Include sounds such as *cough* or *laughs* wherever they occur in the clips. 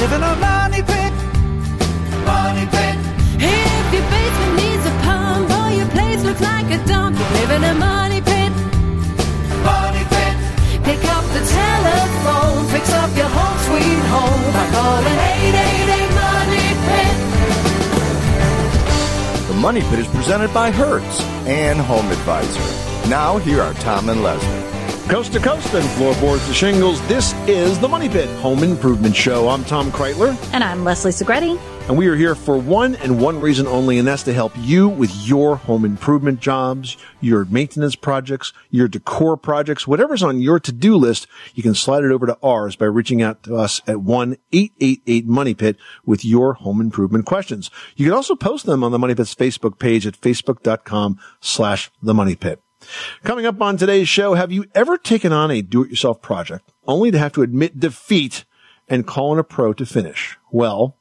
live in a money pit. Money pit. If your basement needs a pump or your place looks like a dump, you live in a money pit. Money pit. Pick up the telephone, fix up your home sweet home by calling 888 Money Pit. The Money Pit is presented by Hertz and Home Advisor. Now, here are Tom and Leslie. Coast to coast and floorboards to shingles, this is the Money Pit Home Improvement Show. I'm Tom Kraeutler, And I'm Leslie Segrete. and we are here for one and one reason only, and that's to help you with your home improvement jobs, your maintenance projects, your decor projects, whatever's on your to-do list, you can slide it over to ours by reaching out to us at 1-888-MONEY-PIT with your home improvement questions. You can also post them on the Money Pit's Facebook page at facebook.com slash the Money Pit. Coming up on today's show, have you ever taken on a do-it-yourself project only to have to admit defeat and call in a pro to finish? Well,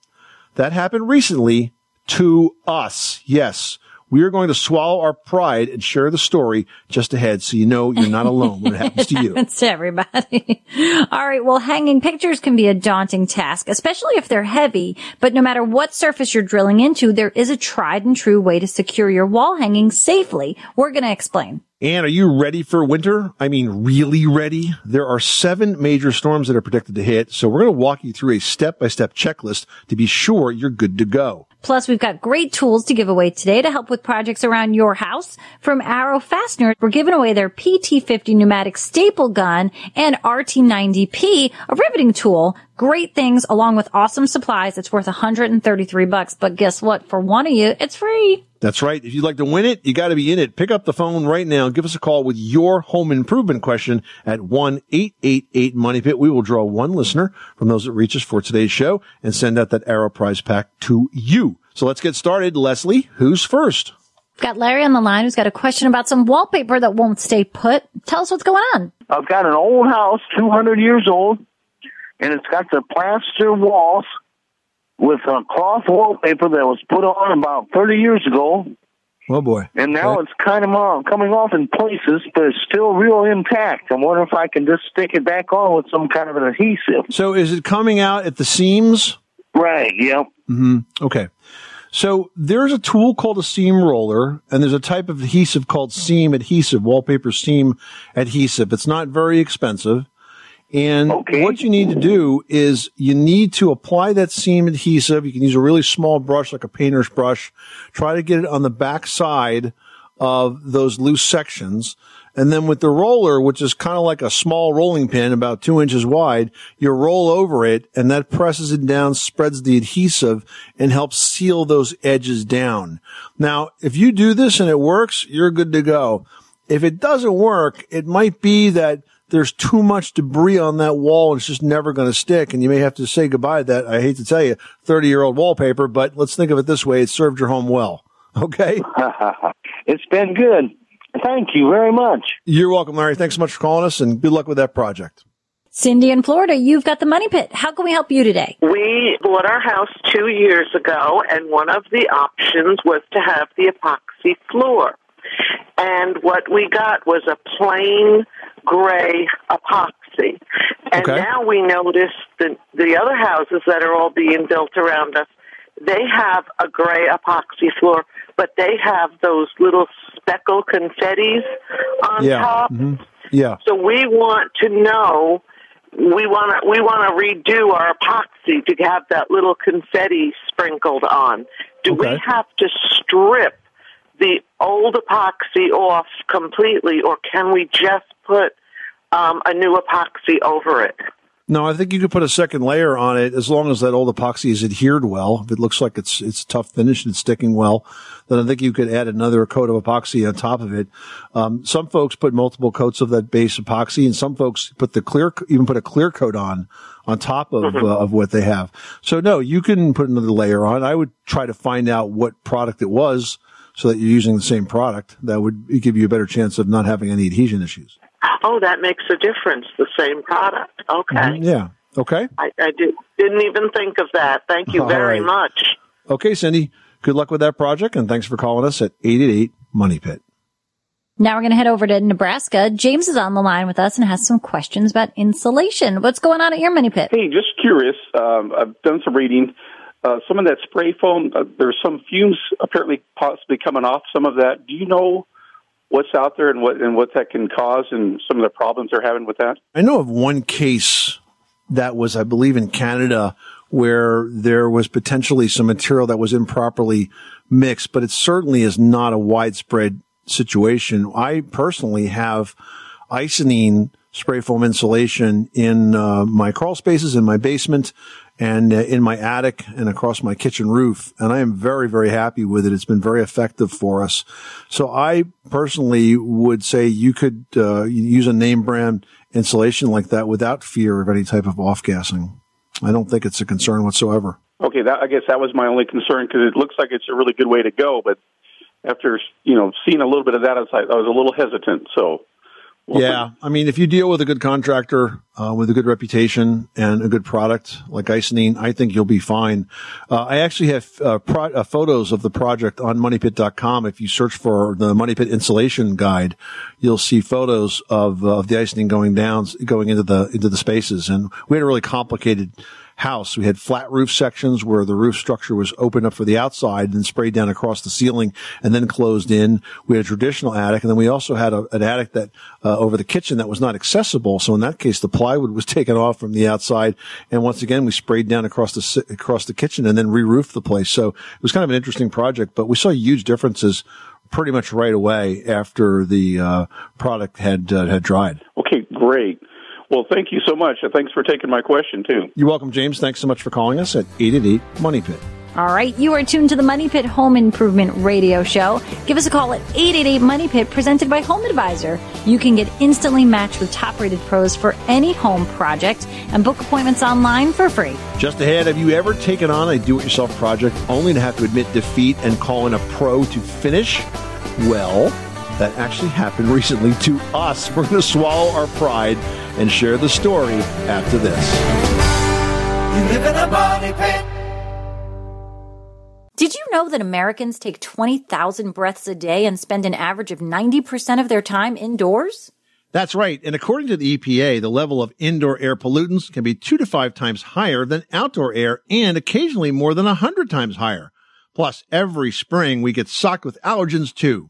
that happened recently to us. Yes. We are going to swallow our pride and share the story just ahead so you know you're not alone when it happens to *laughs* you. It's to everybody. *laughs* All right. Well, hanging pictures can be a daunting task, especially if they're heavy. But no matter what surface you're drilling into, there is a tried and true way to secure your wall hanging safely. We're going to explain. And are you ready for winter? I mean, really ready? There are seven major storms that are predicted to hit. So we're going to walk you through a step by step checklist to be sure you're good to go. Plus, we've got great tools to give away today to help with projects around your house. From Arrow Fastener, we're giving away their PT50 pneumatic staple gun and RT90P, a riveting tool. Great things along with awesome supplies. It's worth 133 bucks. But guess what? For one of you, it's free. That's right. If you'd like to win it, you got to be in it. Pick up the phone right now. Give us a call with your home improvement question at 1-888-MONEY-PIT. We will draw one listener from those that reach us for today's show and send out that Arrow prize pack to you. So let's get started. Leslie, who's first? We've got Larry on the line who's got a question about some wallpaper that won't stay put. Tell us what's going on. I've got an old house, 200 years old, and it's got the plaster walls with a cloth wallpaper that was put on about 30 years ago, Oh boy. and now it's kind of uh, coming off in places, but it's still real intact. I'm wondering if I can just stick it back on with some kind of an adhesive. So is it coming out at the seams? Right, yep. Hmm. Okay. So there's a tool called a seam roller and there's a type of adhesive called seam adhesive, wallpaper seam adhesive. It's not very expensive. And Okay. what you need to do is you need to apply that seam adhesive. You can use a really small brush, like a painter's brush. Try to get it on the back side of those loose sections. And then with the roller, which is kind of like a small rolling pin, about two inches wide, you roll over it and that presses it down, spreads the adhesive and helps seal those edges down. Now, if you do this and it works, you're good to go. If it doesn't work, it might be that there's too much debris on that wall and it's just never going to stick. And you may have to say goodbye to that. I hate to tell you, 30 year old wallpaper, but let's think of it this way. It served your home well. *laughs* Okay. *laughs* it's been good. Thank you very much. You're welcome, Larry. Thanks so much for calling us and good luck with that project. Cindy in Florida, you've got the money pit. How can we help you today? We bought our house two years ago, and one of the options was to have the epoxy floor. And what we got was a plain gray epoxy. And Okay. now we notice that the other houses that are all being built around us, they have a gray epoxy floor, but they have those little speckle confettis on Yeah. top. Mhm. Yeah. So we want to know we want to we want to redo our epoxy to have that little confetti sprinkled on. Do Okay. we have to strip the old epoxy off completely, or can we just put um, a new epoxy over it? No, I think you could put a second layer on it as long as that old epoxy is adhered well. If it looks like it's it's tough finish and it's sticking well, then I think you could add another coat of epoxy on top of it. Um, some folks put multiple coats of that base epoxy, and some folks put the clear even put a clear coat on on top of uh, of what they have. So no, you can put another layer on. I would try to find out what product it was so that you're using the same product. That would give you a better chance of not having any adhesion issues. Oh, that makes a difference. The same product. Okay, Yeah. Okay. I, I did, didn't even think of that. Thank you *laughs* All very right. much. Okay, Cindy. Good luck with that project, and thanks for calling us at 888 Money Pit. Now we're going to head over to Nebraska. James is on the line with us and has some questions about insulation. What's going on at your money pit? Hey, just curious. Um, I've done some reading. Uh, some of that spray foam, uh, there's some fumes apparently possibly coming off some of that. Do you know what's out there and what and what that can cause and some of the problems they're having with that? I know of one case that was, I believe, in Canada where there was potentially some material that was improperly mixed, but it certainly is not a widespread situation. I personally have Icynene spray foam insulation in uh, my crawl spaces in my basement and uh, in my attic and across my kitchen roof. And I am very, very happy with it. It's been very effective for us. So I personally would say you could uh, use a name brand insulation like that without fear of any type of off gassing. I don't think it's a concern whatsoever. Okay, that, I guess that was my only concern because it looks like it's a really good way to go, but after you know seeing a little bit of that, I was, I was a little hesitant. So yeah, I mean, if you deal with a good contractor uh, with a good reputation and a good product like Icynene, I think you'll be fine. Uh, I actually have uh, pro- uh, photos of the project on MoneyPit.com. If you search for the Money Pit Insulation Guide, you'll see photos of, of the Icynene going down, going into the into the spaces. And we had a really complicated house. We had flat roof sections where the roof structure was opened up for the outside and sprayed down across the ceiling and then closed in. We had a traditional attic and then we also had a, an attic that uh, over the kitchen that was not accessible. So in that case, the plywood was *laughs* taken off from the outside. And once again, we sprayed down across the, across the kitchen and then re-roofed the place. So it was kind of an interesting project, but we saw huge differences pretty much right away after the uh, product had uh, had dried. Okay, great. Well, thank you so much. And thanks for taking my question, too. You're welcome, James. Thanks so much for calling us at 888 Money Pit. All right, you are tuned to the Money Pit Home Improvement Radio Show. Give us a call at 888 Money Pit, presented by Home Advisor. You can get instantly matched with top rated pros for any home project and book appointments online for free. Just ahead, have you ever taken on a do it yourself project only to have to admit defeat and call in a pro to finish? Well, that actually happened *laughs* recently to us. We're going to swallow our pride and share the story after this. You live in a money pit. Did you know that Americans take 20,000 breaths a day and spend an average of 90% of their time indoors? That's right. And according to the EPA, the level of indoor air pollutants can be two to five times higher than outdoor air and occasionally more than a hundred times higher. Plus, every spring we get socked with allergens too.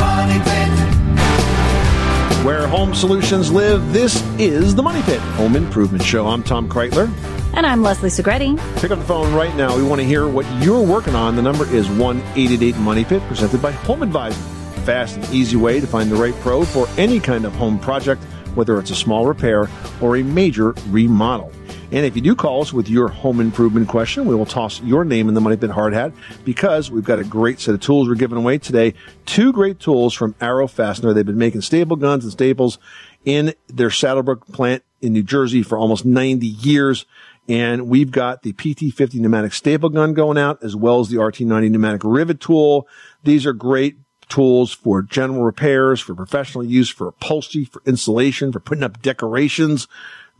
Money pit. Where home solutions live, this is the Money Pit Home Improvement Show. I'm Tom Kraeutler. And I'm Leslie Segrete. Pick up the phone right now. We want to hear what you're working on. The number is 1 888 Money Pit, presented by Home Advisor. Fast and easy way to find the right pro for any kind of home project, whether it's a small repair or a major remodel. And if you do call us with your home improvement question, we will toss your name in the Money Pit hard hat because we've got a great set of tools we're giving away today. Two great tools from Arrow Fastener. They've been making staple guns and staples in their Saddle Brook plant in New Jersey for almost 90 years. And we've got the PT50 pneumatic staple gun going out as well as the RT90 pneumatic rivet tool. These are great tools for general repairs, for professional use, for upholstery, for insulation, for putting up decorations.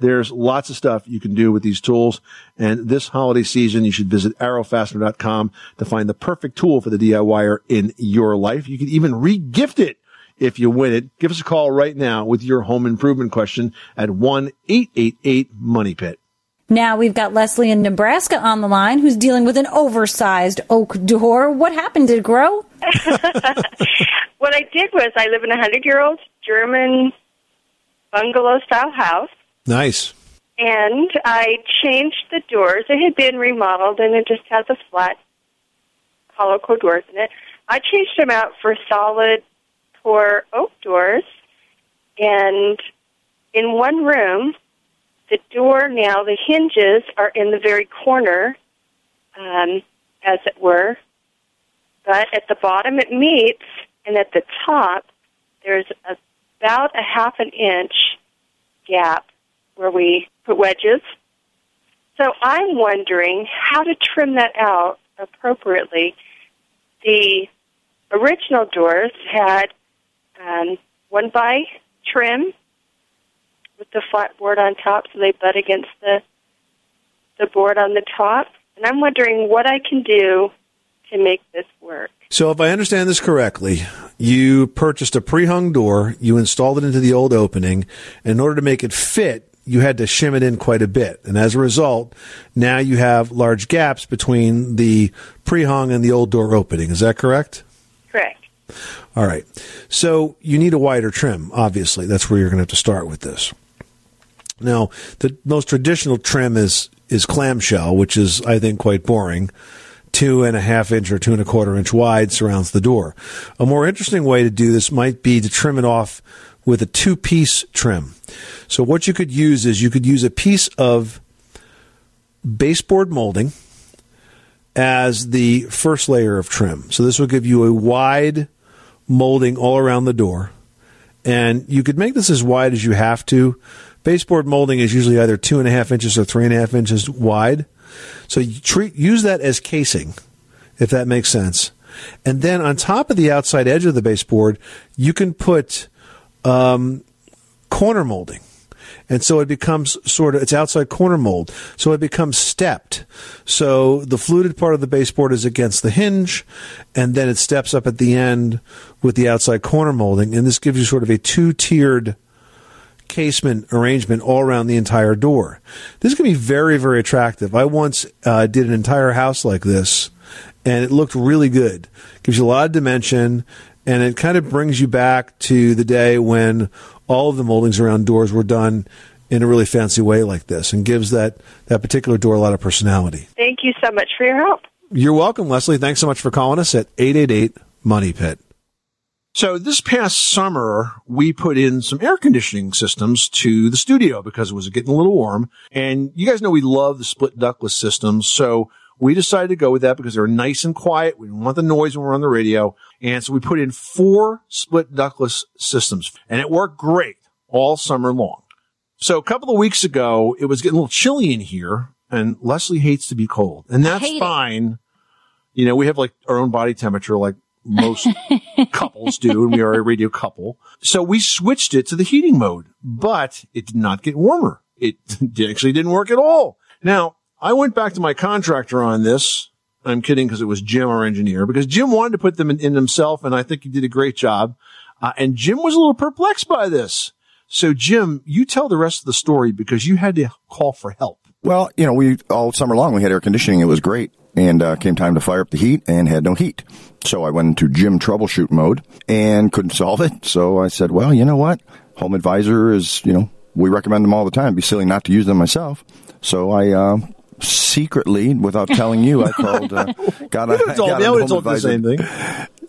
There's lots of stuff you can do with these tools. And this holiday season, you should visit arrowfastener.com to find the perfect tool for the DIYer in your life. You can even re-gift it if you win it. Give us a call right now with your home improvement question at 1-888-MONEY-PIT. Now we've got Leslie in Nebraska on the line who's dealing with an oversized oak door. What happened? Did it grow? *laughs* *laughs* what I did was I live in a hundred year old German bungalow style house, Nice. and I changed the doors. It had been remodeled, and it just has a flat hollow core doors in it. I changed them out for solid core oak doors, and in one room, the door now the hinges are in the very corner, um, as it were. But at the bottom it meets, and at the top there's about a half an inch gap where we put wedges. So I'm wondering how to trim that out appropriately. The original doors had um, one by trim with the flat board on top, so they butt against the the board on the top. And I'm wondering what I can do to make this work. So, if I understand this correctly, you purchased a pre-hung door, you installed it into the old opening. In order to make it fit, you had to shim it in quite a bit, and as a result, now you have large gaps between the pre-hung and the old door opening. Is that correct? Correct. All right. So you need a wider trim, obviously. That's where you're going to have to start with this. Now, the most traditional trim is is clamshell, which is I think quite boring. Two and a half inch or two and a quarter inch wide surrounds the door. A more interesting way to do this might be to trim it off with a two piece trim. So what you could use is you could use a piece of baseboard molding as the first layer of trim. So this will give you a wide molding all around the door. And you could make this as wide as you have to. Baseboard molding is usually either two and a half inches or three and a half inches wide. So treat, use that as casing, if that makes sense. And then on top of the outside edge of the baseboard, you can put um, corner molding. And so it becomes sort of, it's outside corner mold. So it becomes stepped. So the fluted part of the baseboard is against the hinge, and then it steps up at the end with the outside corner molding. And this gives you sort of a two tiered casement arrangement all around the entire door. This can be very, very attractive. I once uh, did an entire house like this, and it looked really good. Gives you a lot of dimension, and it kind of brings you back to the day when all of the moldings around doors were done in a really fancy way like this, and gives that that particular door a lot of personality. Thank you so much for your help. You're welcome, Leslie. Thanks so much for calling us at 888 Money Pit. So this past summer, we put in some air conditioning systems to the studio because it was getting a little warm. And you guys know we love the split ductless systems. So we decided to go with that because they're nice and quiet. We didn't want the noise when we're on the radio. And so we put in four split ductless systems and it worked great all summer long. So a couple of weeks ago, it was getting a little chilly in here and Leslie hates to be cold and that's hate it. fine. You know, we have like our own body temperature, like most *laughs* couples do, and we are a radio couple. So we switched it to the heating mode, but it did not get warmer. It *laughs* actually didn't work at all. Now, I went back to my contractor on this. I'm kidding because it was Jim, our engineer, because Jim wanted to put them in, in himself, and I think he did a great job. Uh, and Jim was a little perplexed by this. So, Jim, you tell the rest of the story because you had to call for help. Well, you know, we all summer long we had air conditioning. It was great, and uh, came time to fire up the heat and had no heat. So I went into Jim troubleshoot mode and couldn't *laughs* solve it. So I said, well, you know what? Home Advisor is, you know, we recommend them all the time. It'd be silly not to use them myself. So I uh, secretly, without telling you, I *laughs* called. Uh, got a, You told got me. I a would have Home told the same thing.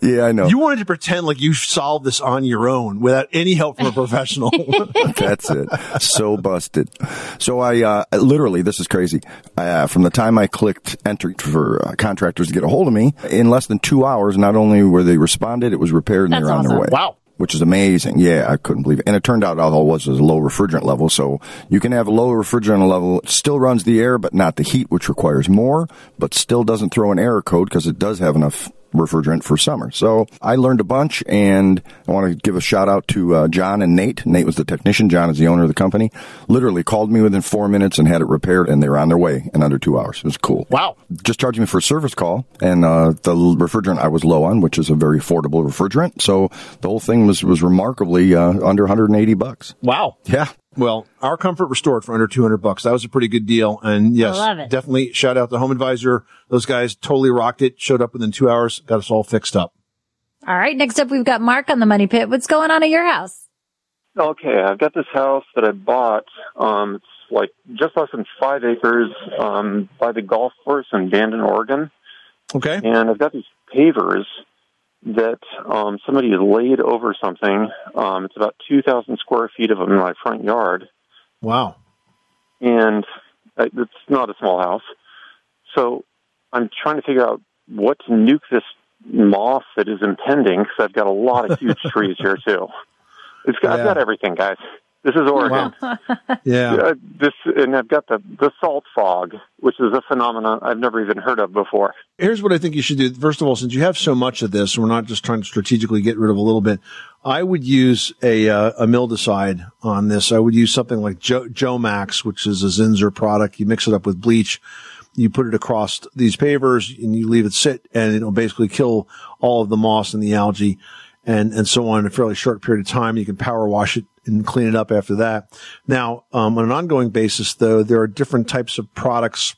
Yeah, I know. You wanted to pretend like you solved this on your own without any help from a professional. *laughs* That's it. So busted. So I uh, literally, this is crazy. Uh, from the time I clicked enter for uh, contractors to get a hold of me, in less than two hours, not only were they responded, it was repaired and That's they were on their way. Wow. Which is amazing. Yeah, I couldn't believe it. And it turned out was was a low refrigerant level. So you can have a low refrigerant level. It still runs the air, but not the heat, which requires more, but still doesn't throw an error code because it does have enough refrigerant for summer. So I learned a bunch and I want to give a shout out to uh, John and Nate. Nate was the technician. John is the owner of the company. Literally called me within four minutes and had it repaired and they were on their way in under two hours. It was cool. Wow. Just charged me for a service call and uh, the refrigerant I was low on, which is a very affordable refrigerant. So the whole thing was, was remarkably uh, under 180 bucks. wow. Yeah. Well, our comfort restored for under 200 bucks. That was a pretty good deal. And yes, I love it. definitely shout out to Home Advisor. Those guys totally rocked it, showed up within two hours, got us all fixed up. All right. Next up, we've got Mark on the money pit. What's going on at your house? Okay, I've got this house that I bought. Um, it's like just less than five acres um, by the golf course in Bandon, Oregon. Okay. And I've got these pavers that um, somebody has laid over something. Um, it's about 2,000 square feet of them in my front yard. Wow. And it's not a small house. So I'm trying to figure out what to nuke this moss that is impending because I've got a lot of huge *laughs* trees here too. It's got, I've got everything, guys. This is Oregon. *laughs* Yeah. Uh, this and I've got the the salt fog, which is a phenomenon I've never even heard of before. Here's what I think you should do. First of all, since you have so much of this, we're not just trying to strategically get rid of a little bit. I would use a uh, a mildewcide on this. I would use something like jo- Jomax, which is a Zinsser product. You mix it up with bleach. You put it across these pavers and you leave it sit and it'll basically kill all of the moss and the algae and, and so on in a fairly short period of time. You can power wash it and clean it up after that. Now, um, on an ongoing basis, though, there are different types of products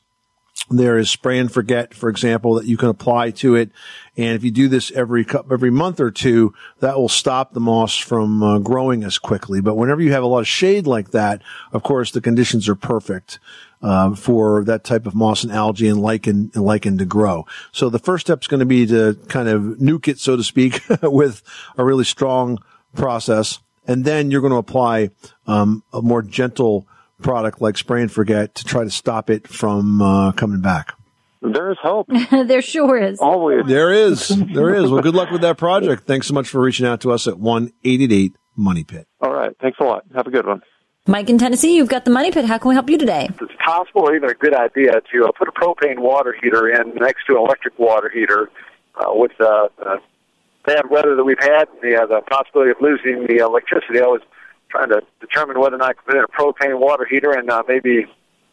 there is spray and forget, for example, that you can apply to it. And if you do this every every month or two, that will stop the moss from uh, growing as quickly. But whenever you have a lot of shade like that, of course, the conditions are perfect. Uh, for that type of moss and algae and lichen and lichen to grow. So the first step is going to be to kind of nuke it, so to speak, *laughs* with a really strong process, and then you're going to apply um, a more gentle product like spray and forget to try to stop it from uh, coming back. There is hope. *laughs* there sure is. Always. There is. There is. Well, good luck with that project. Thanks so much for reaching out to us at 188 Money Pit. All right. Thanks a lot. Have a good one. Mike in Tennessee, you've got the money pit. How can we help you today? it's possible or even a good idea to uh, put a propane water heater in next to an electric water heater uh, with uh, uh, bad weather that we've had, the, uh, the possibility of losing the electricity. I was trying to determine whether or not could put in a propane water heater and uh, maybe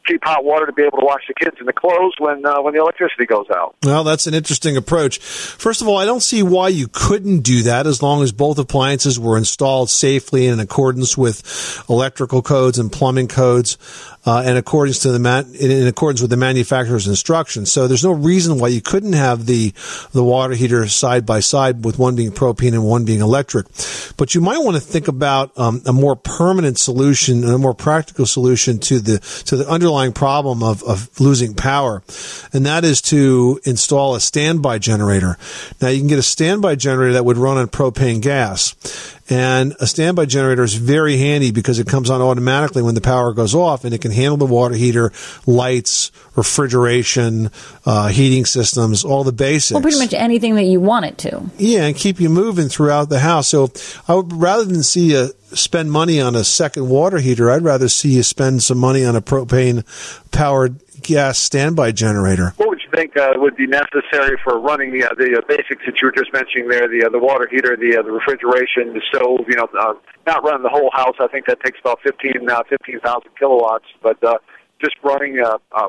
cheap hot water to be able to wash the kids in the clothes when uh, when the electricity goes out. Well, that's an interesting approach. First of all, I don't see why you couldn't do that as long as both appliances were installed safely and in accordance with electrical codes and plumbing codes. Uh, and to the in, accordance with the manufacturer's instructions. So there's no reason why you couldn't have the the water heater side by side with one being propane and one being electric. But you might want to think about um, a more permanent solution and a more practical solution to the to the underlying problem of, of losing power, and that is to install a standby generator. Now you can get a standby generator that would run on propane gas. And a standby generator is very handy because it comes on automatically when the power goes off and it can handle the water heater, lights, refrigeration, uh, heating systems, all the basics. Well, pretty much anything that you want it to. Yeah, and keep you moving throughout the house. So I would rather than see you spend money on a second water heater, I'd rather see you spend some money on a propane powered gas standby generator. What would you think uh, would be necessary for running the uh, the uh, basics that you were just mentioning there? The uh, the water heater, the uh, the refrigeration, the stove. You know, uh, not running the whole house. I think that takes about fifteen uh, fifteen thousand kilowatts. But uh, just running a, a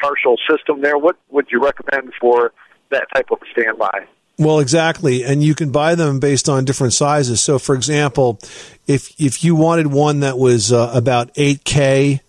partial system there. What would you recommend for that type of standby? Well, exactly, and you can buy them based on different sizes. So, for example, if if you wanted one that was uh, about eight k,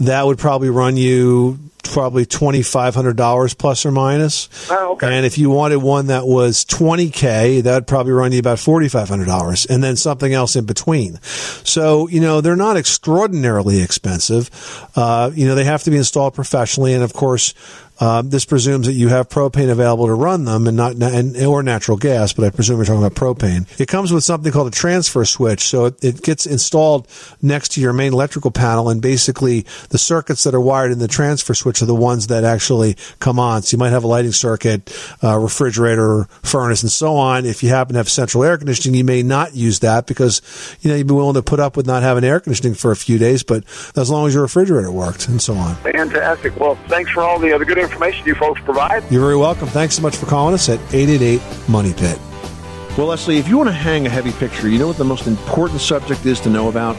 that would probably run you probably twenty five hundred dollars plus or minus. Oh, okay. And if you wanted one that was twenty k, that would probably run you about forty five hundred dollars, and then something else in between. So you know they're not extraordinarily expensive. Uh, you know they have to be installed professionally, and of course. Um, this presumes that you have propane available to run them, and not and, or natural gas. But I presume we're talking about propane. It comes with something called a transfer switch, so it, it gets installed next to your main electrical panel, and basically the circuits that are wired in the transfer switch are the ones that actually come on. So you might have a lighting circuit, uh, refrigerator, furnace, and so on. If you happen to have central air conditioning, you may not use that because you know you'd be willing to put up with not having air conditioning for a few days, but as long as your refrigerator worked, and so on. Fantastic. Well, thanks for all the other good information you folks provide. You're very welcome. Thanks so much for calling us at 888 Money Pit. Well, Leslie, if you want to hang a heavy picture, you know what the most important subject is to know about?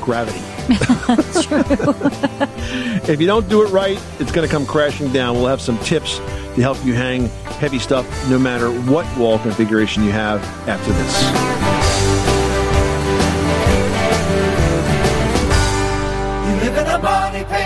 Gravity. *laughs* *laughs* if you don't do it right, it's going to come crashing down. We'll have some tips to help you hang heavy stuff no matter what wall configuration you have after this. You live in a money pit.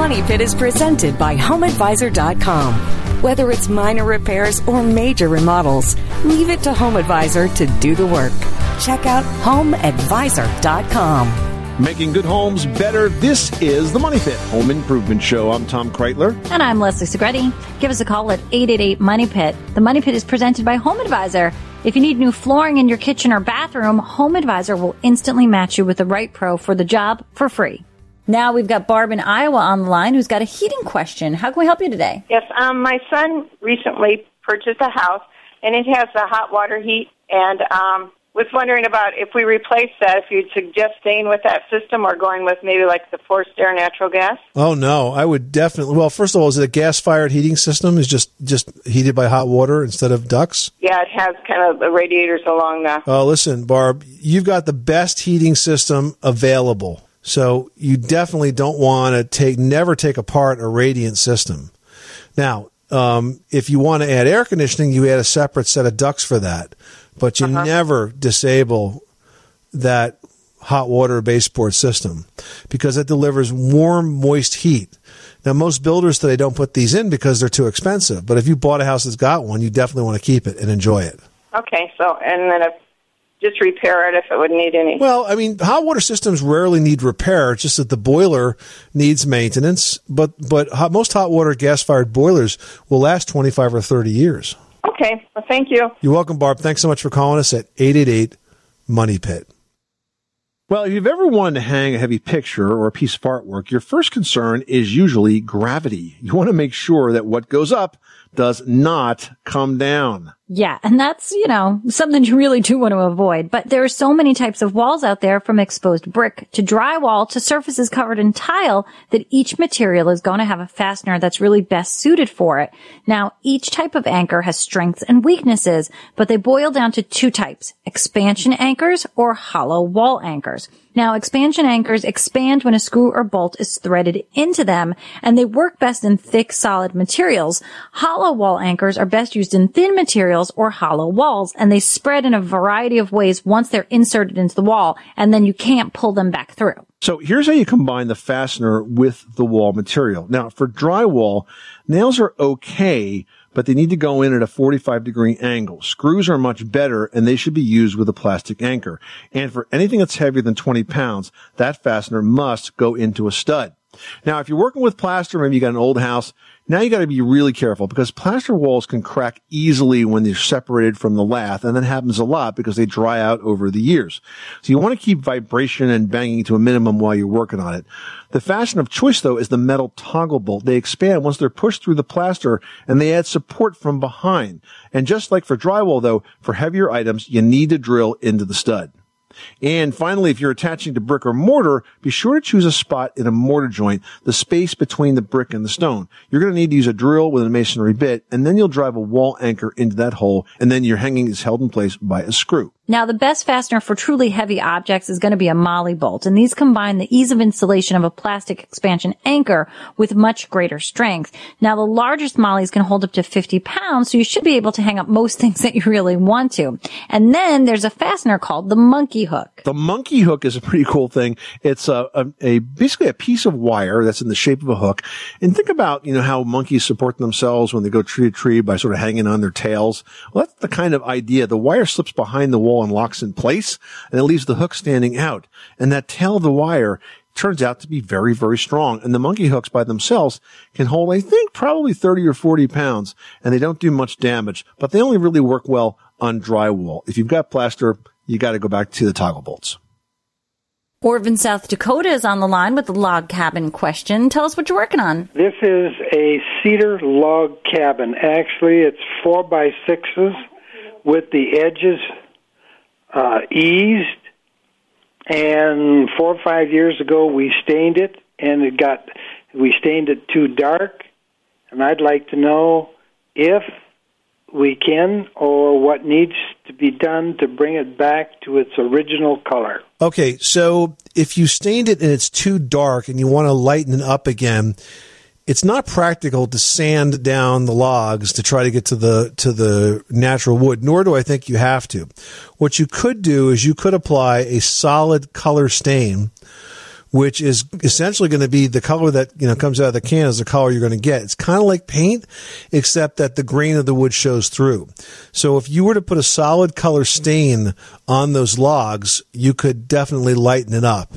Money Pit is presented by HomeAdvisor.com. Whether it's minor repairs or major remodels, leave it to HomeAdvisor to do the work. Check out HomeAdvisor.com. Making good homes better. This is the Money Pit Home Improvement Show. I'm Tom Kraeutler. And I'm Leslie Segrete. Give us a call at 888 Money Pit. The Money Pit is presented by Home Advisor. If you need new flooring in your kitchen or bathroom, Home Advisor will instantly match you with the right pro for the job for free. Now we've got Barb in Iowa on the line who's got a heating question. How can we help you today? Yes, um, my son recently purchased a house, and it has a hot water heat, and um, was wondering about if we replace that, if you'd suggest staying with that system or going with maybe like the forced air natural gas. Oh no, I would definitely. Well, first of all, is it a gas-fired heating system? Is just just heated by hot water instead of ducts? Yeah, it has kind of the radiators along the. Oh, listen, Barb, you've got the best heating system available. So you definitely don't want to take, never take apart a radiant system. Now, um, if you want to add air conditioning, you add a separate set of ducts for that, but you uh-huh. never disable that hot water baseboard system because it delivers warm, moist heat. Now, most builders today don't put these in because they're too expensive, but if you bought a house that's got one, you definitely want to keep it and enjoy it. Okay, so, and then if just repair it if it would need any. Well, I mean, hot water systems rarely need repair. It's just that the boiler needs maintenance. But but hot, most hot water gas fired boilers will last twenty five or thirty years. Okay. Well, thank you. You're welcome, Barb. Thanks so much for calling us at eight eight eight Money Pit. Well, if you've ever wanted to hang a heavy picture or a piece of artwork, your first concern is usually gravity. You want to make sure that what goes up does not come down. Yeah. And that's, you know, something you really do want to avoid. But there are so many types of walls out there from exposed brick to drywall to surfaces covered in tile that each material is going to have a fastener that's really best suited for it. Now, each type of anchor has strengths and weaknesses, but they boil down to two types, expansion anchors or hollow wall anchors. Now, expansion anchors expand when a screw or bolt is threaded into them, and they work best in thick, solid materials. Hollow wall anchors are best used in thin materials or hollow walls, and they spread in a variety of ways once they're inserted into the wall, and then you can't pull them back through. So here's how you combine the fastener with the wall material. Now, for drywall, nails are okay, but they need to go in at a 45 degree angle. Screws are much better and they should be used with a plastic anchor. And for anything that's heavier than 20 pounds, that fastener must go into a stud. Now, if you're working with plaster, maybe you got an old house, now you got to be really careful because plaster walls can crack easily when they're separated from the lath, and that happens a lot because they dry out over the years. So you want to keep vibration and banging to a minimum while you're working on it. The fashion of choice, though, is the metal toggle bolt. They expand once they're pushed through the plaster, and they add support from behind. And just like for drywall, though, for heavier items, you need to drill into the stud. And finally, if you're attaching to brick or mortar, be sure to choose a spot in a mortar joint, the space between the brick and the stone. You're going to need to use a drill with a masonry bit, and then you'll drive a wall anchor into that hole, and then your hanging is held in place by a screw. Now, the best fastener for truly heavy objects is going to be a molly bolt, and these combine the ease of installation of a plastic expansion anchor with much greater strength. Now, the largest mollies can hold up to 50 pounds, so you should be able to hang up most *laughs* things that you really want to. And then there's a fastener called the monkey hook. The monkey hook is a pretty cool thing. It's a, a, a basically a piece of wire that's in the shape of a hook. And think about, you know, how monkeys support themselves when they go tree to tree by sort of hanging on their tails. Well, that's the kind of idea. The wire slips behind the wall and locks in place and it leaves the hook standing out. And that tail of the wire turns out to be very, very strong. And the monkey hooks by themselves can hold, I think, probably 30 or 40 pounds and they don't do much damage, but they only really work well on drywall. If you've got plaster, you got to go back to the toggle bolts. Orvin, South Dakota is on the line with the log cabin question. Tell us what you're working on. This is a cedar log cabin. Actually, it's four by sixes with the edges uh, eased. And four or five years ago, we stained it, and it got we stained it too dark. And I'd like to know if we can or what needs to be done to bring it back to its original color. Okay, so if you stained it and it's too dark and you want to lighten it up again, it's not practical to sand down the logs to try to get to the to the natural wood, nor do I think you have to. What you could do is you could apply a solid color stain which is essentially going to be the color that you know comes out of the can is the color you're going to get. It's kind of like paint, except that the grain of the wood shows through. So if you were to put a solid color stain on those logs, you could definitely lighten it up.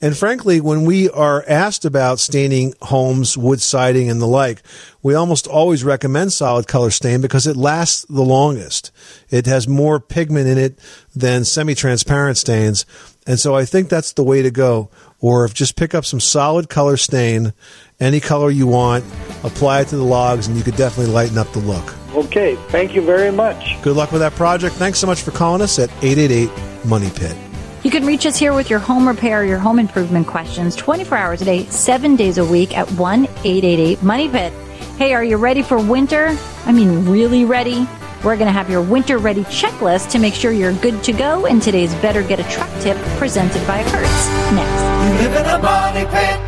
And frankly, when we are asked about staining homes, wood siding, and the like, we almost always recommend solid color stain because it lasts the longest. It has more pigment in it than semi-transparent stains. And so I think that's the way to go. Or if just pick up some solid color stain, any color you want, apply it to the logs, and you could definitely lighten up the look. Okay, thank you very much. Good luck with that project. Thanks so much for calling us at 888 Money Pit. You can reach us here with your home repair, your home improvement questions 24 hours a day, seven days a week at 1 888 Money Pit. Hey, are you ready for winter? I mean, really ready? We're going to have your winter ready checklist to make sure you're good to go in today's Better Get a Truck tip presented by Hertz. Next. You live in a money pit.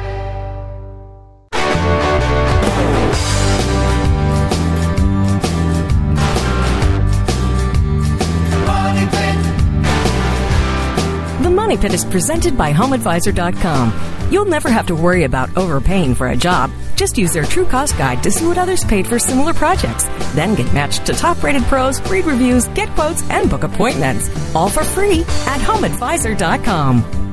Money pit. The Money Pit is presented by HomeAdvisor.com. You'll never have to worry about overpaying for a job. Just use their true cost guide to see what others paid for similar projects. Then get matched to top rated pros, read reviews, get quotes, and book appointments. All for free at HomeAdvisor.com.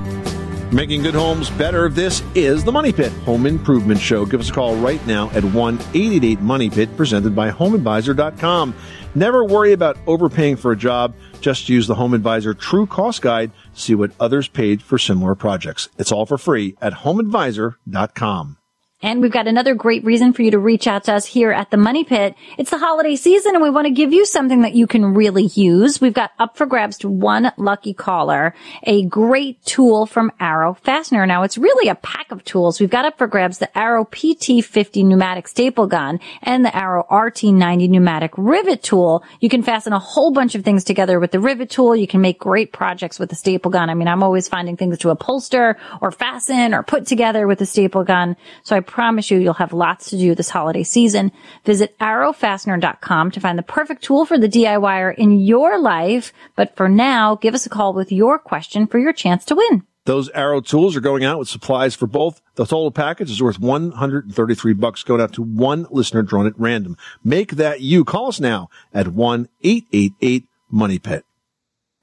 Making good homes better. This is the Money Pit Home Improvement Show. Give us a call right now at 1 888 Money Pit, presented by HomeAdvisor.com. Never worry about overpaying for a job. Just use the Home Advisor True Cost Guide. See what others paid for similar projects. It's all for free at HomeAdvisor.com. And we've got another great reason for you to reach out to us here at the Money Pit. It's the holiday season and we want to give you something that you can really use. We've got up for grabs to one lucky caller, a great tool from Arrow Fastener. Now it's really a pack of tools. We've got up for grabs the Arrow PT50 pneumatic staple gun and the Arrow RT90 pneumatic rivet tool. You can fasten a whole bunch of things together with the rivet tool. You can make great projects with the staple gun. I mean, I'm always finding things to upholster or fasten or put together with the staple gun. So I promise you, you'll have lots to do this holiday season. Visit arrowfastener.com to find the perfect tool for the DIYer in your life. But for now, give us a call with your question for your chance to win. Those arrow tools are going out with supplies for both. The total package is worth 133 bucks going out to one listener drawn at random. Make that you. Call us now at 1-888 Money Pit.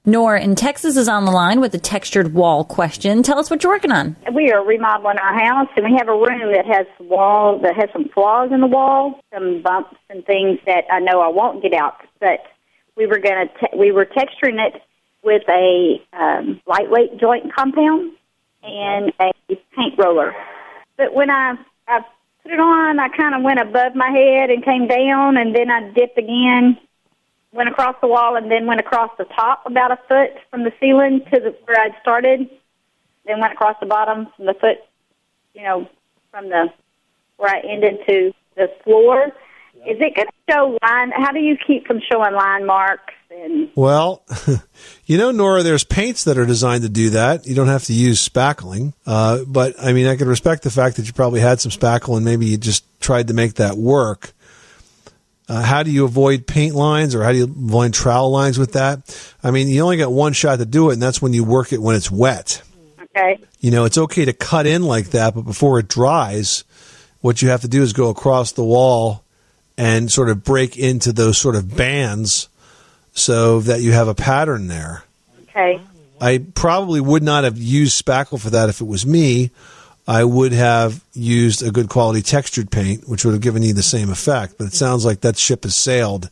Nora in Texas is on the line with a textured wall question. Tell us what you're working on. We are remodeling our house, and we have a room that has walls that has some flaws in the wall, some bumps and things that I know I won't get out. But we were gonna te- we were texturing it with a um, lightweight joint compound and a paint roller. But when I I put it on, I kind of went above my head and came down, and then I dipped again went across the wall and then went across the top about a foot from the ceiling to the, where I'd started, then went across the bottom from the foot, you know, from the where I ended to the floor. Is it going to show line? How do you keep from showing line marks? And Well, *laughs* you know, Nora, there's paints that are designed to do that. You don't have to use spackling. Uh, but I mean, I can respect the fact that you probably had some spackle and maybe you just tried to make that work. Uh, how do you avoid paint lines or how do you avoid trowel lines with that? I mean, you only got one shot to do it, and that's when you work it when it's wet. okay, You know, it's okay to cut in like that, but before it dries, what you have to do is go across the wall and sort of break into those sort of bands so that you have a pattern there. okay, I probably would not have used spackle for that if it was me. I would have used a good quality textured paint, which would have given you the same effect. But it sounds like that ship has sailed,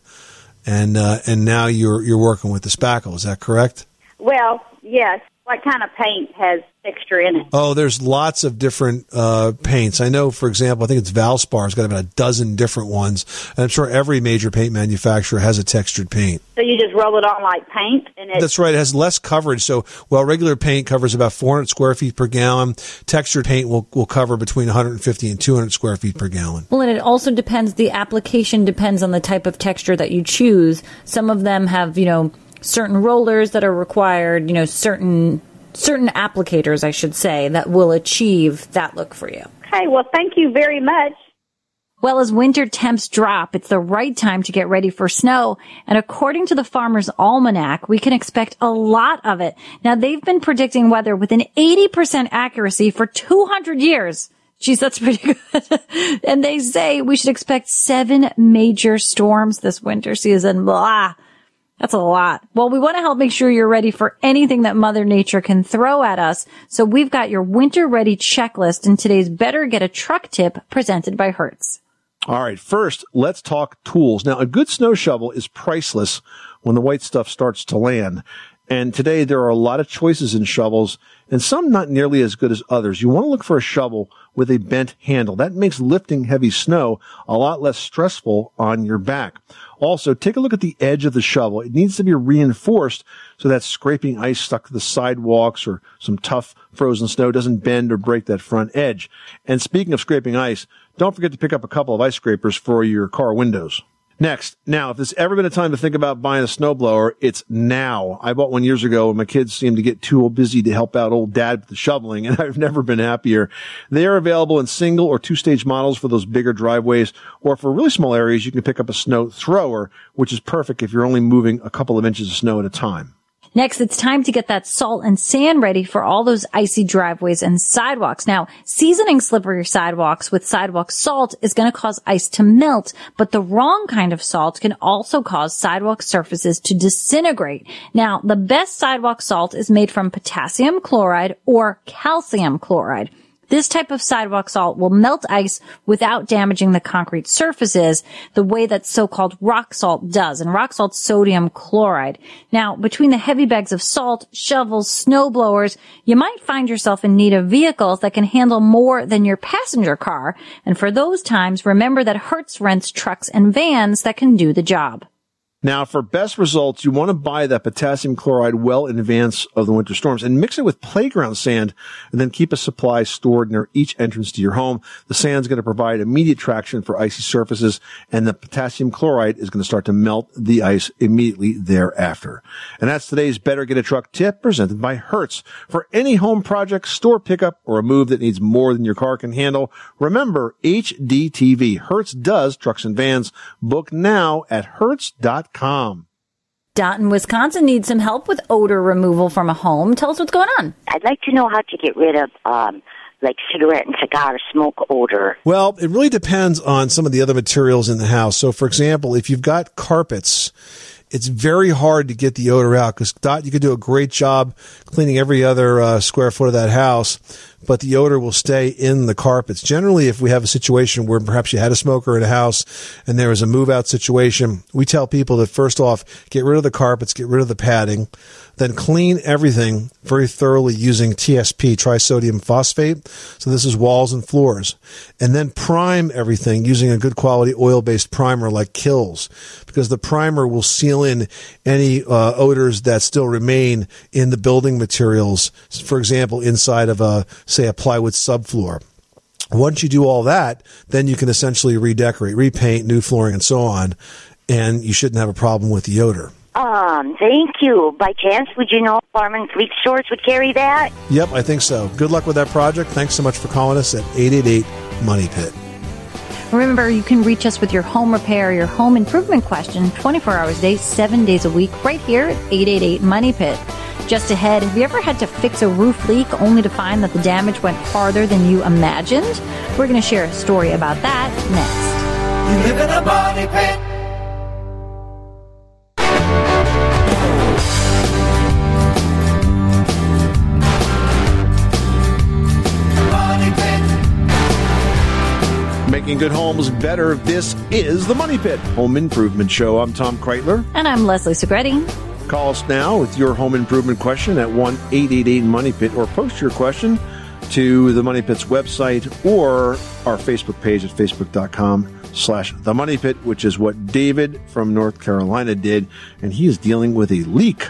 and uh, and now you're you're working with the spackle. Is that correct? well, yes. What kind of paint has texture in it? Oh, there's lots of different uh, paints. I know, for example, I think it's Valspar's got about a dozen different ones, and I'm sure every major paint manufacturer has a textured paint. So you just roll it on like paint, and it. That's right. It has less coverage. So while regular paint covers about 400 square feet per gallon, textured paint will, will cover between 150 and 200 square feet per gallon. Well, and it also depends, the application depends on the type of texture that you choose. Some of them have, you know, certain rollers that are required, you know, certain certain applicators, I should say, that will achieve that look for you. Okay, well, thank you very much. Well, as winter temps drop, it's the right time to get ready for snow. And according to the Farmer's Almanac, we can expect a lot of it. Now, they've been predicting weather with an 80% accuracy for 200 years. Geez, that's pretty good. *laughs* and they say we should expect seven major storms this winter season. Blah. That's a lot. Well, we want to help make sure you're ready for anything that Mother Nature can throw at us. So we've got your winter ready checklist in today's Better Get a Truck tip presented by Hertz. All right. First, let's talk tools. Now, a good snow shovel is priceless when the white stuff starts to land. And today there are a lot of choices in shovels and some not nearly as good as others. You want to look for a shovel with a bent handle. That makes lifting heavy snow a lot less stressful on your back. Also, take a look at the edge of the shovel. It needs to be reinforced so that scraping ice stuck to the sidewalks or some tough frozen snow doesn't bend or break that front edge. And speaking of scraping ice, don't forget to pick up a couple of ice scrapers for your car windows. Next, now, if there's ever been a time to think about buying a snowblower, it's now. I bought one years ago and my kids seemed to get too busy to help out old dad with the shoveling and *laughs* I've never been happier. They are available in single or two stage models for those bigger driveways or for really small areas, you can pick up a snow thrower, which is perfect if you're only moving a couple of inches of snow at a time. Next, it's time to get that salt and sand ready for all those icy driveways and sidewalks. Now, seasoning slippery sidewalks with sidewalk salt is going to cause ice to melt, but the wrong kind of salt can also cause sidewalk surfaces to disintegrate. Now, the best sidewalk salt is made from potassium chloride or calcium chloride. This type of sidewalk salt will melt ice without damaging the concrete surfaces the way that so-called rock salt does. And rock salt's sodium chloride. Now, between the heavy bags of salt, shovels, snow blowers, you might find yourself in need of vehicles that can handle more than your passenger car. And for those times, remember that Hertz rents trucks and vans that can do the job. Now, for best results, you want to buy that potassium chloride well in advance of the winter storms and mix it with playground sand and then keep a supply stored near each entrance to your home. The sand's going to provide immediate traction for icy surfaces and the potassium chloride is going to start to melt the ice immediately thereafter. And that's today's Better Get a Truck tip presented by Hertz. For any home project, store pickup, or a move that needs more than your car can handle, remember HDTV. Hertz does trucks and vans. Book now at hertz.com. Dotton, Wisconsin needs some help with odor removal from a home. Tell us what's going on. I'd like to know how to get rid of um, like cigarette and cigar smoke odor. Well, it really depends on some of the other materials in the house. So, for example, if you've got carpets it's very hard to get the odor out because Dot, you could do a great job cleaning every other uh, square foot of that house, but the odor will stay in the carpets. Generally, if we have a situation where perhaps you had a smoker in a house and there was a move out situation, we tell people that first off, get rid of the carpets, get rid of the padding, then clean everything very thoroughly using TSP, trisodium phosphate. So this is walls and floors. And then prime everything using a good quality oil based primer like Kilz because the primer will seal in any uh, odors that still remain in the building materials. For example, inside of a, say, a plywood subfloor. Once you do all that, then you can essentially redecorate, repaint, new flooring, and so on, and you shouldn't have a problem with the odor. Um, thank you. By chance, would you know if Farm and Fleet stores would carry that? Yep, I think so. Good luck with that project. Thanks so much for calling us at 888 Money Pit. Remember, you can reach us with your home repair, your home improvement question 24 hours a day, 7 days a week, right here at 888 Money Pit. Just ahead, have you ever had to fix a roof leak only to find that the damage went farther than you imagined? We're going to share a story about that next. You live in a money pit. Money pit. Making good homes better. This is the Money Pit Home Improvement Show. I'm Tom Kraeutler. And I'm Leslie Segrete. Call us now with your home improvement question at 1 888 Money Pit or post your question to the Money Pit's website or our Facebook page at facebook.com slash the Money Pit, which is what David from North Carolina did. And he is dealing with a leak.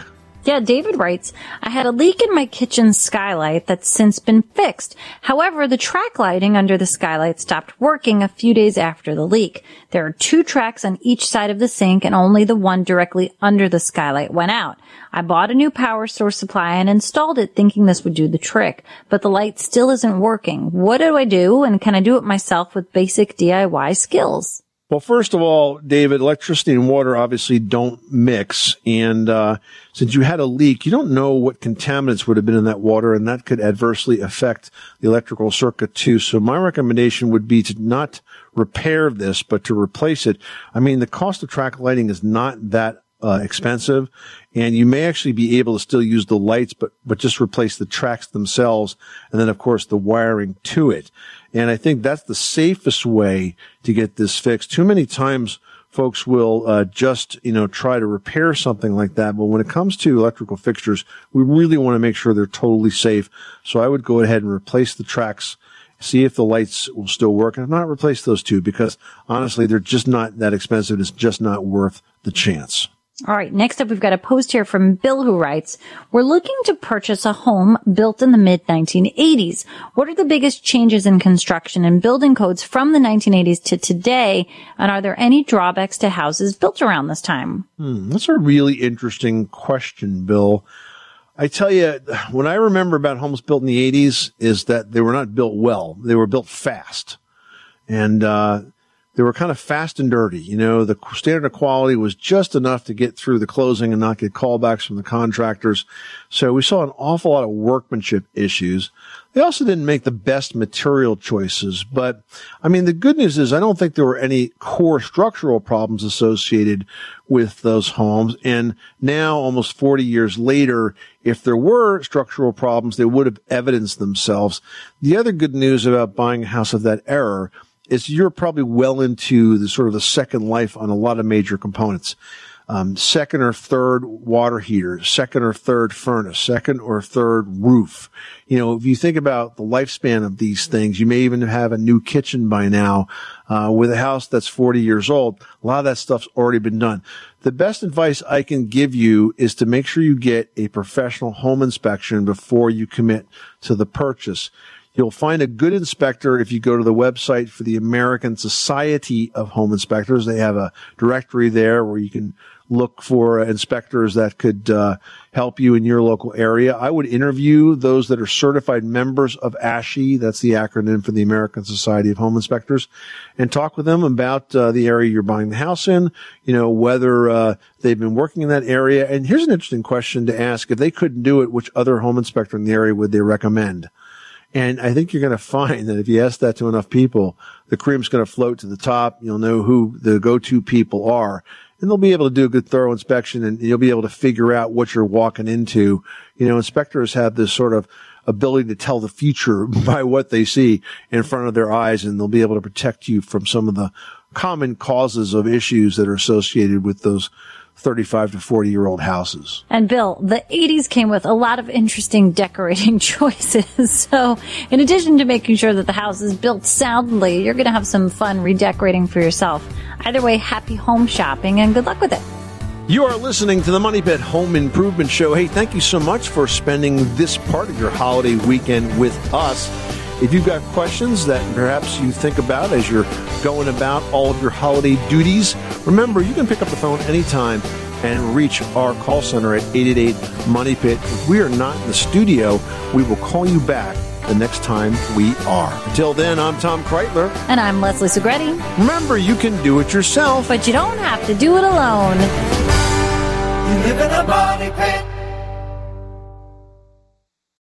Yeah, David writes, I had a leak in my kitchen skylight that's since been fixed. However, the track lighting under the skylight stopped working a few days after the leak. There are two tracks on each side of the sink and only the one directly under the skylight went out. I bought a new power source supply and installed it thinking this would do the trick, but the light still isn't working. What do I do and can I do it myself with basic DIY skills? Well, first of all, David, electricity and water obviously don't mix. And uh, since you had a leak, you don't know what contaminants would have been in that water, and that could adversely affect the electrical circuit too. So my recommendation would be to not repair this, but to replace it. I mean, the cost of track lighting is not that uh, expensive, and you may actually be able to still use the lights, but but just replace the tracks themselves, and then of course the wiring to it. And I think that's the safest way to get this fixed. Too many times folks will uh, just you know try to repair something like that, but when it comes to electrical fixtures, we really want to make sure they're totally safe. So I would go ahead and replace the tracks. See if the lights will still work, and if not, replace those two because honestly, they're just not that expensive. It's just not worth the chance. All right. Next up, we've got a post here from Bill who writes, we're looking to purchase a home built in the mid 1980s. What are the biggest changes in construction and building codes from the 1980s to today? And are there any drawbacks to houses built around this time? Hmm, that's a really interesting question, Bill. I tell you, what I remember about homes built in the 80s is that they were not built well. They were built fast. And, uh, they were kind of fast and dirty. You know, the standard of quality was just enough to get through the closing and not get callbacks from the contractors. So we saw an awful lot of workmanship issues. They also didn't make the best material choices, but I mean, the good news is I don't think there were any core structural problems associated with those homes. And now, almost 40 years later, if there were structural problems, they would have evidenced themselves. The other good news about buying a house of that era is you're probably well into the sort of the second life on a lot of major components. Um, second or third water heater, second or third furnace, second or third roof. You know, if you think about the lifespan of these things, you may even have a new kitchen by now. Uh, with a house that's 40 years old, a lot of that stuff's already been done. The best advice I can give you is to make sure you get a professional home inspection before you commit to the purchase. You'll find a good inspector if you go to the website for the American Society of Home Inspectors. They have a directory there where you can look for inspectors that could uh, help you in your local area. I would interview those that are certified members of ASHI, that's the acronym for the American Society of Home Inspectors, and talk with them about uh, the area you're buying the house in, you know, whether uh, they've been working in that area. And here's an interesting question to ask. If they couldn't do it, which other home inspector in the area would they recommend? And I think you're going to find that if you ask that to enough people, the cream's going to float to the top. You'll know who the go-to people are. and they'll be able to do a good thorough inspection and you'll be able to figure out what you're walking into. You know, inspectors have this sort of ability to tell the future *laughs* by what they see in front of their eyes and they'll be able to protect you from some of the common causes of issues that are associated with those 35 to 40 year old houses. And Bill, the 80s came with a lot of interesting decorating *laughs* choices. *laughs* So, in addition to making sure that the house is built soundly, you're going to have some fun redecorating for yourself. Either way, happy home shopping and good luck with it. You are listening to the Money Pit Home Improvement Show. Hey, thank you so much for spending this part of your holiday weekend with us. If you've got questions that perhaps you think about as you're going about all of your holiday duties, remember you can pick up the phone anytime and reach our call center at 888 Money Pit. If we are not in the studio, we will call you back the next time we are. Until then, I'm Tom Kraeutler. And I'm Leslie Segrete. Remember, you can do it yourself, but you don't have to do it alone. You live in a money pit.